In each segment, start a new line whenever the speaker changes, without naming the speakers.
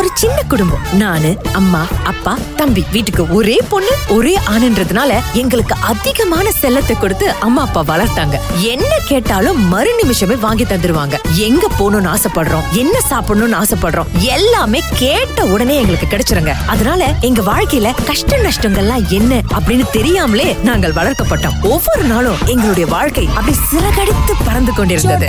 ஒரு சின்ன குடும்பம். நானு அம்மா அப்பா தம்பி. வீட்டுக்கு ஒரே பொண்ணு ஒரே ஆணுன்றதுனால எங்களுக்கு அதிகமான செல்லத்தை கொடுத்து அம்மா அப்பா வளர்த்தாங்க. என்ன கேட்டாலும் மறு நிமிஷமே வாங்கி தந்துருவாங்க. எங்க போகணும்னு ஆசைப்படுறோம். என்ன சாப்பிடணும்னு ஆசைப்படுறோம். எல்லாமே கேட்ட உடனே எங்களுக்கு கிடைச்சிருங்க. அதனால எங்க வாழ்க்கையில கஷ்ட நஷ்டங்கள்லாம் என்ன அப்படின்னு தெரியாமலே நாங்கள் வளர்க்கப்பட்டோம். ஒவ்வொரு நாளும் எங்களுடைய வாழ்க்கை அப்படி சிறகடித்து பறந்து கொண்டிருந்தது.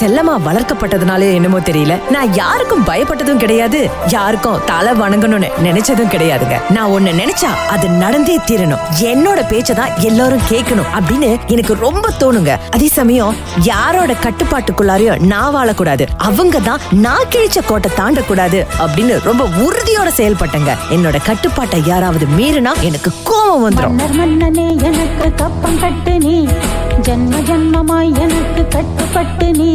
செல்லமா வளர்க்கப்பட்டதுனாலே என்னமோ தெரியல. நான் யாருக்கும் பயப்பட்டதும் கிடையாது யாருக்கும் தலை வணங்கணும்னு நினைச்சதும் கிடையாதுங்க. நான் ஒண்ணு நினைச்சா அது நடந்தே தீரணும். என்னோட பேச்சதான் எல்லாரும் கேட்கணும் அப்படின்னு எனக்கு ரொம்ப தோணுங்க. அதே சமயம் யாரோட கட்டுப்பாட்டுக்குள்ளாரையும் நான் வாழக்கூடாது. அவங்க தான் நான் கிழிச்ச கோட்டை தாண்டக்கூடாது அப்படின்னு ரொம்ப உறுதியோட செயல்பட்டேங்க. என்னோட கட்டுப்பாட்டை யாராவது மீறினா எனக்கு கோபம் வந்துடும்
மன்னனே எனக்கு கப்பம் கட்டு நீ. ஜென்ம ஜென்மமாய் எனக்கு கட்டுப்பட்டு நீ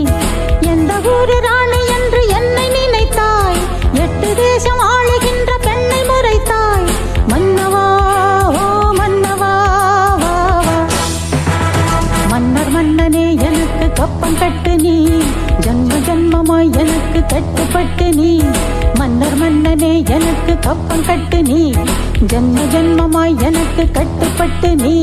எந்த ஊரு ராணி என்று என்னை நினைத்தாய்? எட்டு தேசம் ஆளுகின்ற பெண்ணை முறைத்தாய். மன்னவா ஓ மன்னவா மன்னர் மன்னனே எனக்கு கப்பம் கட்டு நீ. ஜென்ம ஜென்மமாய் எனக்கு கட்டுப்பட்டு நீ. மன்னர் மன்னனே எனக்கு கப்பம் கட்டு நீ. ஜென்ம ஜென்மமாய் எனக்கு கட்டுப்பட்டு நீ.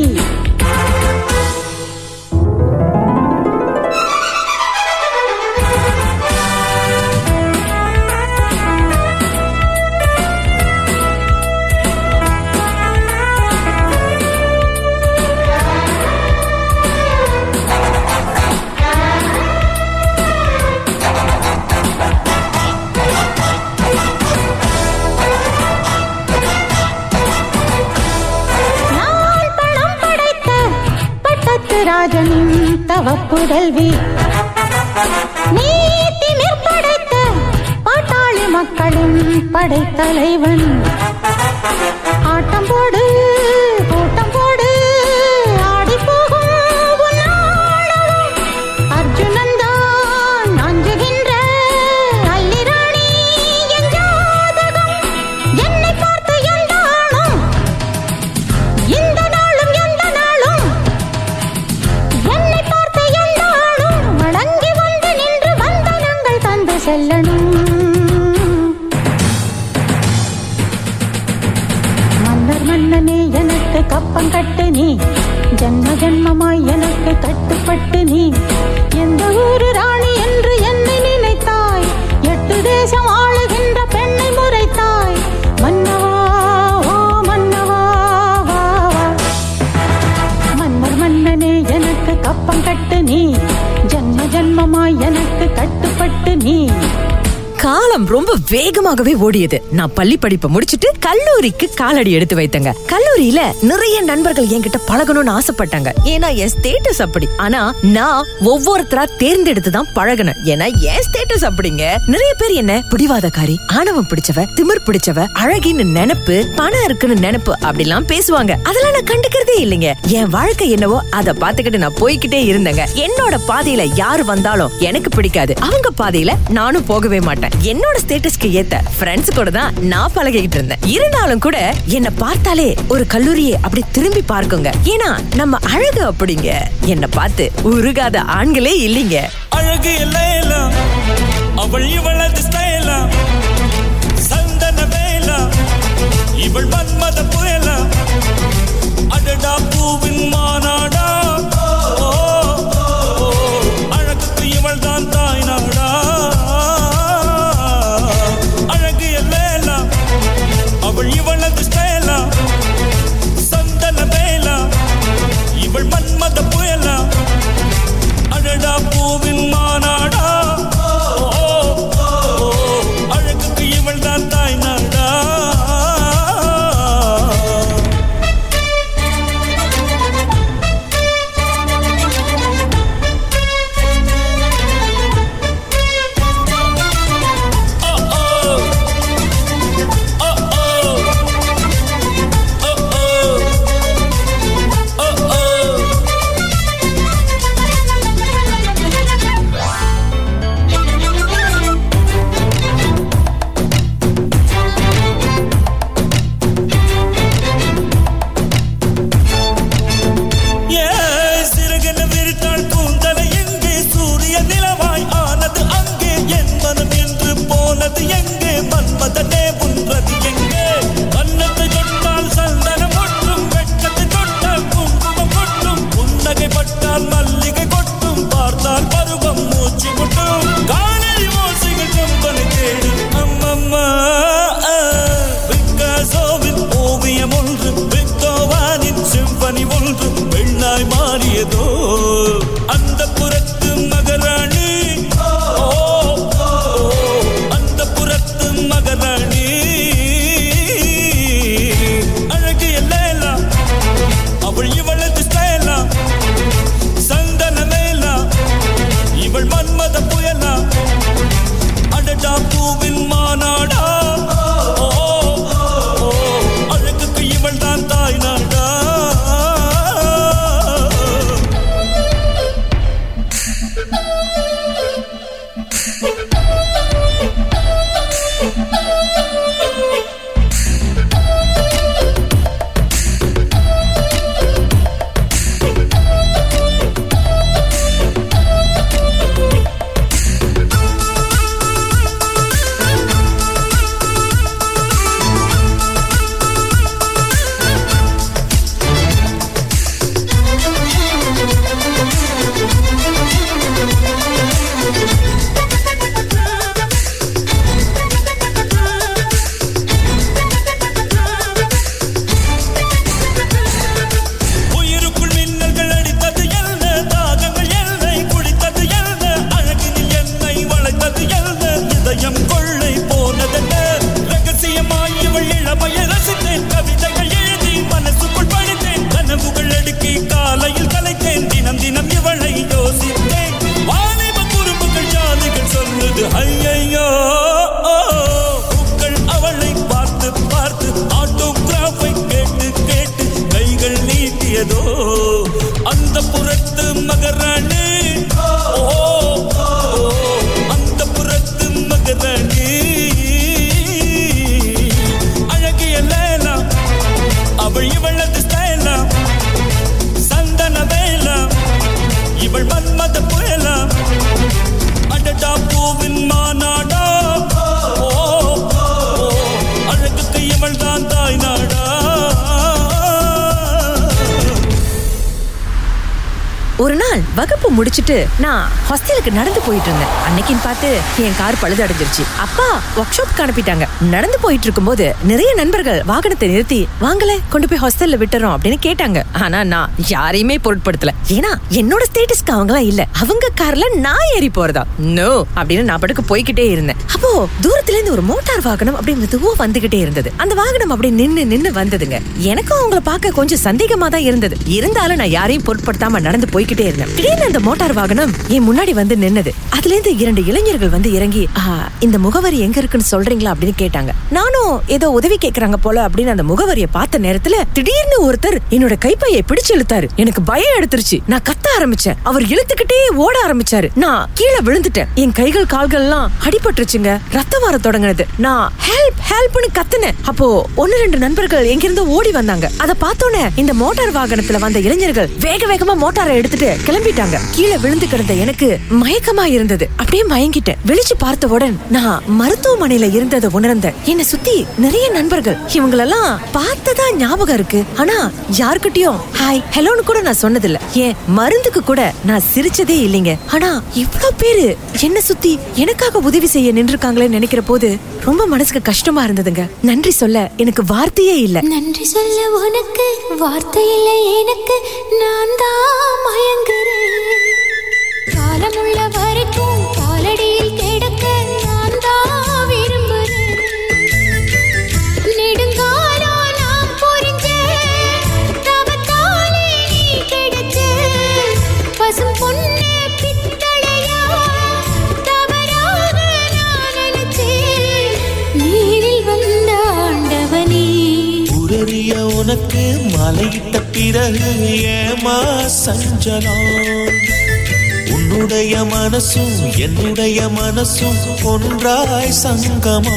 ராஜனின் தவ புதல்வி. நீத்தி நிற்படைத்த பாட்டாளி மக்களின் படைத்தலைவன். ஆட்டம் போடு கட்டுப்பட்டு நீ.
காலம் ரொம்ப வேகமாகவே ஓடியது. நான் பள்ளி படிப்பை முடிச்சிட்டு கல்லூரிக்கு காலடி எடுத்து வைத்தங்க. கல்லூரியில நிறைய நண்பர்கள் என்கிட்ட பழகணும்னு ஆசைப்பட்டாங்க. ஏன்னா என் ஸ்டேட்டஸ் அப்படி. ஆனா நான் ஒவ்வொருத்தரா தேர்ந்தெடுத்து தான் பழகினேன். ஏன்னா என் ஸ்டேட்டஸ் அப்படிங்க. நிறைய பேர் என்ன பிடிவாதக்காரி ஆணவம் பிடிச்சவ திமிர் பிடிச்சவ அழகின்னு நினைப்பு பணம் இருக்குன்னு நினைப்பு அப்படிலாம் பேசுவாங்க. அதெல்லாம் நான் கண்டுக்கிறதே இல்லைங்க. என் வாழ்க்கை என்னவோ அதை பாத்துக்கிட்டு நான் போய்கிட்டே இருந்தேங்க. என்னோட பாதையில யார் வந்தாலும் எனக்கு பிடிக்காது. அவங்க பாதையில நானும் போகவே மாட்டேன். என்னோட ஸ்டேட்டஸ்க்கு ஏத்த ஃப்ரெண்ட்ஸ் கூட தான் நான் பழகிட்டு இருந்தேன். இருந்தாலும் கூட என்ன பார்த்தாலே ஒரு கல்லூரியை அப்படி திரும்பி பார்க்குங்க. ஏன்னா நம்ம அழகு அப்படிங்க. என்ன பார்த்து உருகாத ஆண்களே இல்லைங்க.
அழகு எல்லாம். அவள் இவளது ஸ்டைலா சந்தன வேலா இவள் மன்மத புயலா அடடா பூவின் மாநாடா? இவள் மன்மத புயலா? அடடா பூவின் மாநாடு
ஒரு நாள் வகுப்பு முடிச்சிட்டு நான் ஹாஸ்டலுக்கு நடந்து போயிட்டு இருந்தேன். அன்னைக்குன்னு பார்த்து என் கார் பழுது அடைஞ்சிருச்சு. அப்பா ஒர்க் ஷாப் அனுப்பிட்டாங்க. நடந்து போயிட்டு இருக்கும்போது நிறைய நண்பர்கள் வாகனத்தை நிறுத்தி வாங்கல கொண்டு போய் ஹாஸ்டல்ல விட்டுறோம் அப்படின்னு கேட்டாங்க. ஆனா நான் யாரையுமே பொருட்படுத்தல. ஏன்னா என்னோட ஸ்டேட்டஸ்க்கு அவங்களாம் இல்ல. அவங்க கார்ல நான் ஏறி போறதா. நோ அப்படின்னு நான் படுக்க போய்கிட்டே இருந்தேன். தூரத்துல இருந்து ஒரு மோட்டார் வாகனம் அப்படி மெதுவா வந்துகிட்டே இருந்தது. அந்த வாகனம் அப்படி நின்னு நின்னு வந்ததுங்க. எனக்கும் அவங்கள பார்க்க கொஞ்சம் சந்தேகமா தான் இருந்தது. இருந்தாலும் நான் யாரையும் பொருட்படுத்தாம நடந்து போய்கிட்டே இருந்தேன். திடீர்னு அந்த மோட்டார் வாகனம் என் முன்னாடி வந்து நின்னது. அதுல இருந்து இரண்டு இளைஞர்கள் வந்து இறங்கி இந்த முகவரி எங்க இருக்குன்னு சொல்றீங்களா? அப்படின்னு கேட்டாங்க. நானும் ஏதோ உதவி கேக்குறாங்க போல அப்படின்னு அந்த முகவரியை பார்த்த நேரத்துல திடீர்னு ஒருத்தர் என்னோட கைப்பையை பிடிச்சு இழுத்தாரு. எனக்கு பயம் எடுத்துருச்சு. நான் கத்த ஆரம்பிச்சேன். அவர் இழுத்துக்கிட்டே ஓட ஆரம்பிச்சாரு. நான் கீழே விழுந்துட்டேன். என் கைகள் கால்கள் எல்லாம் அடிபட்டுருச்சுங்க. ரத்தம் வர தொடங்குனது. நான் ஹெல்ப் ஹெல்ப்னு கத்துனேன். அப்போ ஒன்னு ரெண்டு நண்பர்கள் எங்கிருந்து ஓடி வந்தாங்க. அத பார்த்தோன்னே இந்த மோட்டார் வாகனத்துல வந்த இளைஞர்கள் வேக வேகமா மோட்டாரை எடுத்துட்டு கிளம்பிட்டாங்க. கீழே விழுந்து கிடந்த எனக்கு மயக்கமா இருந்தது. அப்படியே மயங்கிட்டேன். விழிச்சு பார்த்தவுடன் நான் மருத்துவமனையில இருந்ததை உணர்ந்தேன். என்னை சுத்தி நிறைய நண்பர்கள். இவங்களெல்லாம் பார்த்ததா ஞாபகம் இருக்கு. ஆனா யாருக்கிட்டயும் ஹாய் ஹலோன்னு கூட நான் சொன்னதில்ல. ஏன் மருந்துக்கு கூட நான் சிரிச்சதே இல்லைங்க. ஆனா இவ்வளவு பேரு என்ன சுத்தி எனக்காக உதவி செய்ய நின்றுருக்காங்களேன்னு நினைக்கிற போது ரொம்ப மனசுக்கு கஷ்டமா இருந்ததுங்க. நன்றி சொல்ல எனக்கு வார்த்தையே இல்ல.
நன்றி சொல்ல உனக்கு வார்த்தை இல்லை எனக்கு நான் தான் மயங்குறேன்
காலமுள்ளவர் மலையிட்ட பிறகு ஏமா சஞ்சலம் உன்னுடைய மனசும் என்னுடைய மனசும் ஒன்றாய் சங்கமா?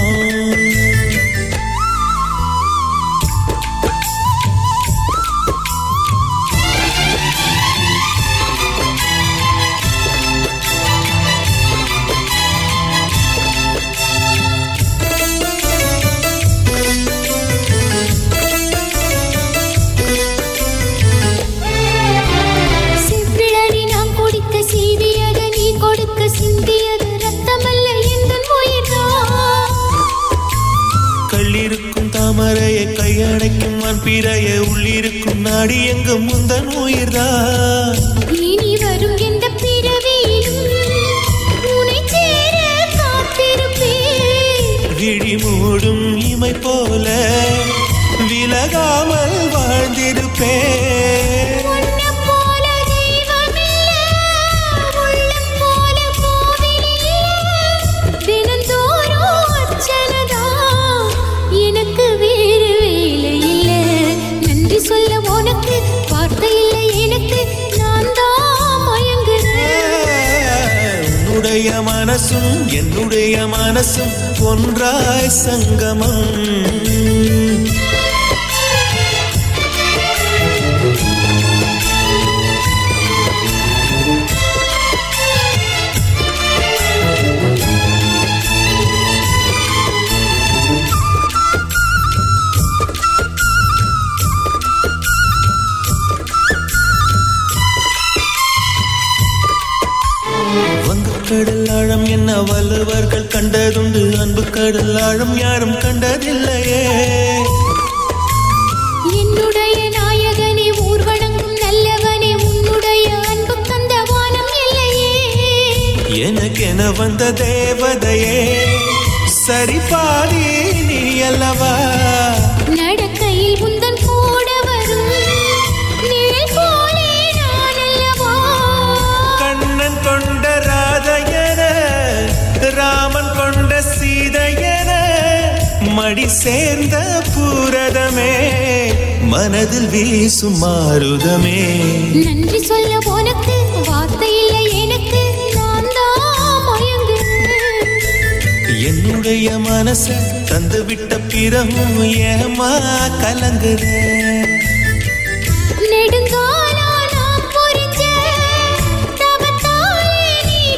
olvidar. மனசும் என்னுடைய மனசும் ஒன்றாய் சங்கமம். வல்லுவர்கள் கண்டதுண்டு. அன்பு கடல் ஆழம் யாரும் கண்டதில்லையே.
என்னுடைய நாயகனே ஊர்வனங்கும் நல்லவனே உன்னுடைய அன்பு கந்த வானம் இல்லையே.
எனக்கென வந்த தேவதையே சரி பாதி நீ அல்லவா
நடக்கையில் உந்தன்
சேர்ந்த பூரதமே மனதில் வீசும் மாருதமே.
நன்றி சொல்ல உனக்கு வார்த்தை இல்லை எனக்கு
என்னுடைய மனச தந்து விட்ட பிறகும் ஏமா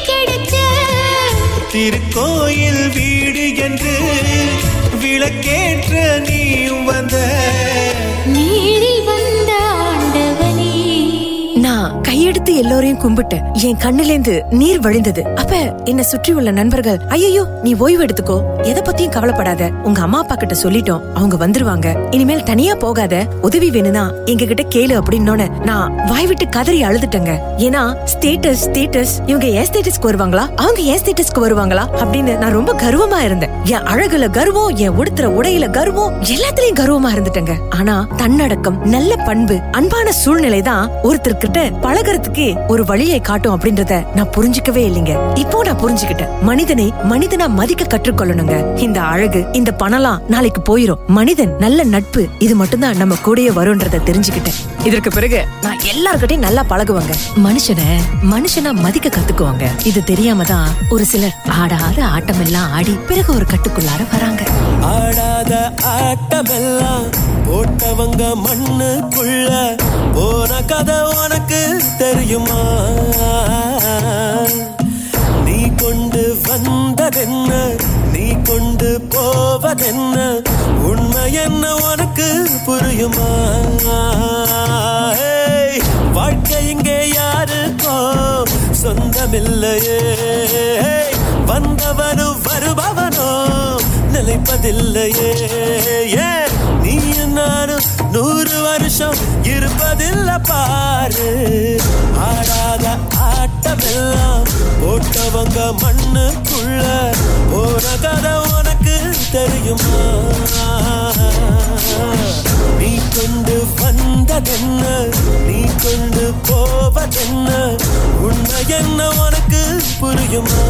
கிடைச்ச
திருக்கோயில் விளக்கேற்ற நீ வந்த
எல்லோரையும் கும்பிட்டு என் கண்ணிலேந்து நீர் வழிந்தது. அப்ப என்ன சுற்றி உள்ள நண்பர்கள் ஐயோ நீ ஓய்வு எடுத்துக்கோ. எதை பத்தியும் கவலைப்படாத. உங்க அம்மா அப்பா கிட்ட சொல்லிட்டோம். அவங்க வந்துருவாங்க. இனிமேல் தனியா போகாத. உதவி வேணும்னா எங்க கிட்ட கேளு அப்படின்னு நான் வாய் விட்டு கதறி அழுதுட்டேங்க. ஏன்னா ஸ்டேட்டஸ் ஸ்டேட்டஸ். இவங்க ஏன் ஸ்டேட்டஸ்க்கு வருவாங்களா? அவங்க ஏன் ஸ்டேட்டஸ்க்கு வருவாங்களா? அப்படின்னு நான் ரொம்ப கர்வமா இருந்தேன். என் அழகுல கர்வம் என் உடுத்துற உடையில கர்வம் எல்லாத்துலயும் கர்வமா இருந்துட்டேங்க. ஆனா தன்னடக்கம் நல்ல பண்பு அன்பான சூழ்நிலை தான் ஒருத்தர்கிட்ட பழகுறதுக்கு ஒரு வழியை காட்டும் அப்படின்றத நான் புரிஞ்சுக்கவே இல்லைங்க. இப்போ நான் புரிஞ்சுக்கிட்டேன். மனிதனை மனிதனா மதிக்க கற்றுக்கொள்ளணுங்க. இந்த அழகு இந்த பணம்லாம் நாளைக்கு போயிரும். மனிதன் நல்ல நட்பு இது மட்டும்தான் நம்ம கூடயே வரும்ன்றத தெரிஞ்சுக்கிட்டேன். இதற்கு பிறகு நான் எல்லார்கிட்டயும் நல்லா பழகுவாங்க. மனுஷனை மனுஷனா மதிக்க கத்துக்குவாங்க. இது தெரியாம தான் ஒரு சிலர் ஆடாத ஆட்டம் எல்லாம் ஆடி பிறகு ஒரு கட்டுக்குள்ளார வராங்க.
ஆடாத ஆட்டமெல்லாம் போட்டவங்க மண்ணுக்குள்ள. போன கதை உனக்கு தெரியுமா. நீ கொண்டு வந்ததென்ன? நீ கொண்டு போவதென்ன? உண்மை என்ன உனக்கு புரியுமா? வாழ்க்கை இங்கே யாருக்கோ சொந்தமில்லையே. ஏய், வந்தவனு வருபவனோ நிலைப்பதில்லையே. ஏன் நீ நானும் நூறு வருஷம் இருப்பதில்ல பாரு. ஆடாத ஆட்டமெல்லாம் போட்டவங்க மண்ணுக்குள்ள போன கதை உனக்கு தெரியுமா? நீ கொண்டு வந்ததென்ன? நீ கொண்டு போவதென்ன? உண்மை என்ன உனக்கு புரியுமா?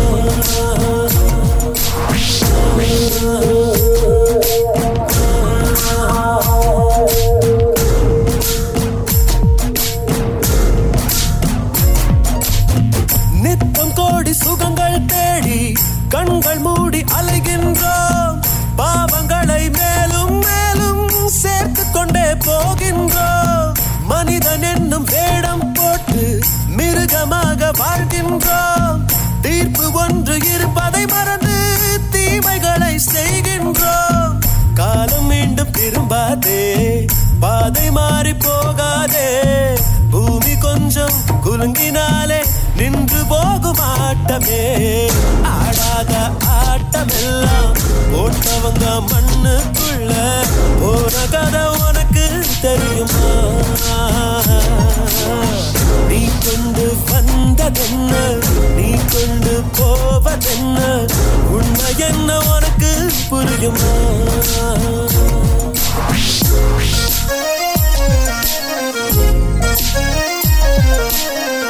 அலைகின்றோம். பாவங்களை மேலும் மேலும் சேர்த்து கொண்டே போகின்றோம். மனிதன் என்னும் வேடம் போட்டு மிருகமாக வாழ்கின்றோம். தீர்ப்பு ஒன்று இருப்பதை மறந்து தீமைகளை செய்கின்றோம். காலம் மீண்டும் திரும்பாதே. பாதை மாறி போகாதே. பூமி கொஞ்சம் குலுங்கினாலே நின்று போகும் ஆட்டமே ஆடாத ஆட்டமெல்லாம் போட்டவங்க மண்ணுக்குள்ள போன கதை உனக்கு தெரியுமா? நீ கொண்டு வந்ததென்ன? நீ கொண்டு போவதென்ன? உண்மை என்ன உனக்கு புரியுமா? Thank you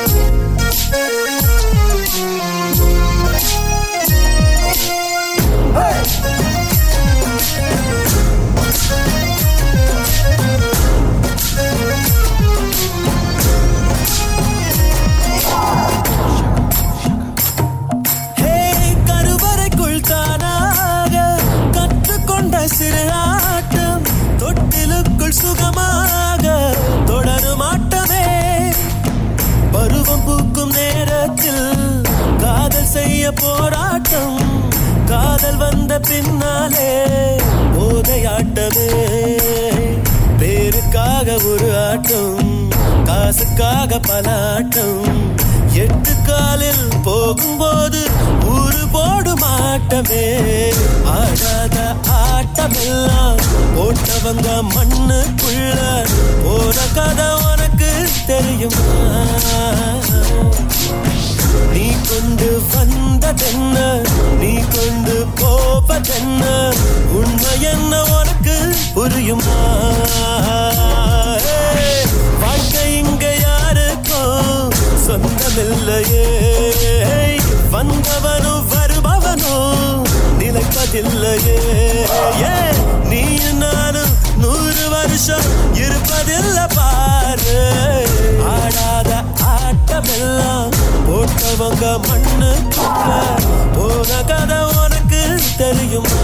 ஆட்டம் காசுக்காக பலாட்டம். எட்டு காலில் போகும்போது ஊரு போடும் ஆட்டமே. ஆடாத ஆட்டமெல்லாம் போட்டவங்க மண்ணுக்குள்ள போற கதை உனக்கு தெரியுமா? நீ கொண்டு வந்ததென்ன? நீ கொண்டு போவதென்ன? உண்மை என்ன உனக்கு புரியுமா? வாழ்க்கை இங்க யாருக்கோ சொந்தமில்லையே. வந்தவனும் வருபவனோ நிலைப்பதில்லையே. நீ நானும் நூறு வருஷம் இருப்பதில்லை பாரு. ஆடாத ஆட்டமெல்லாம் போட்டவங்க மண்ணுக்குள்ள போன கதை உனக்கு தெரியுமா?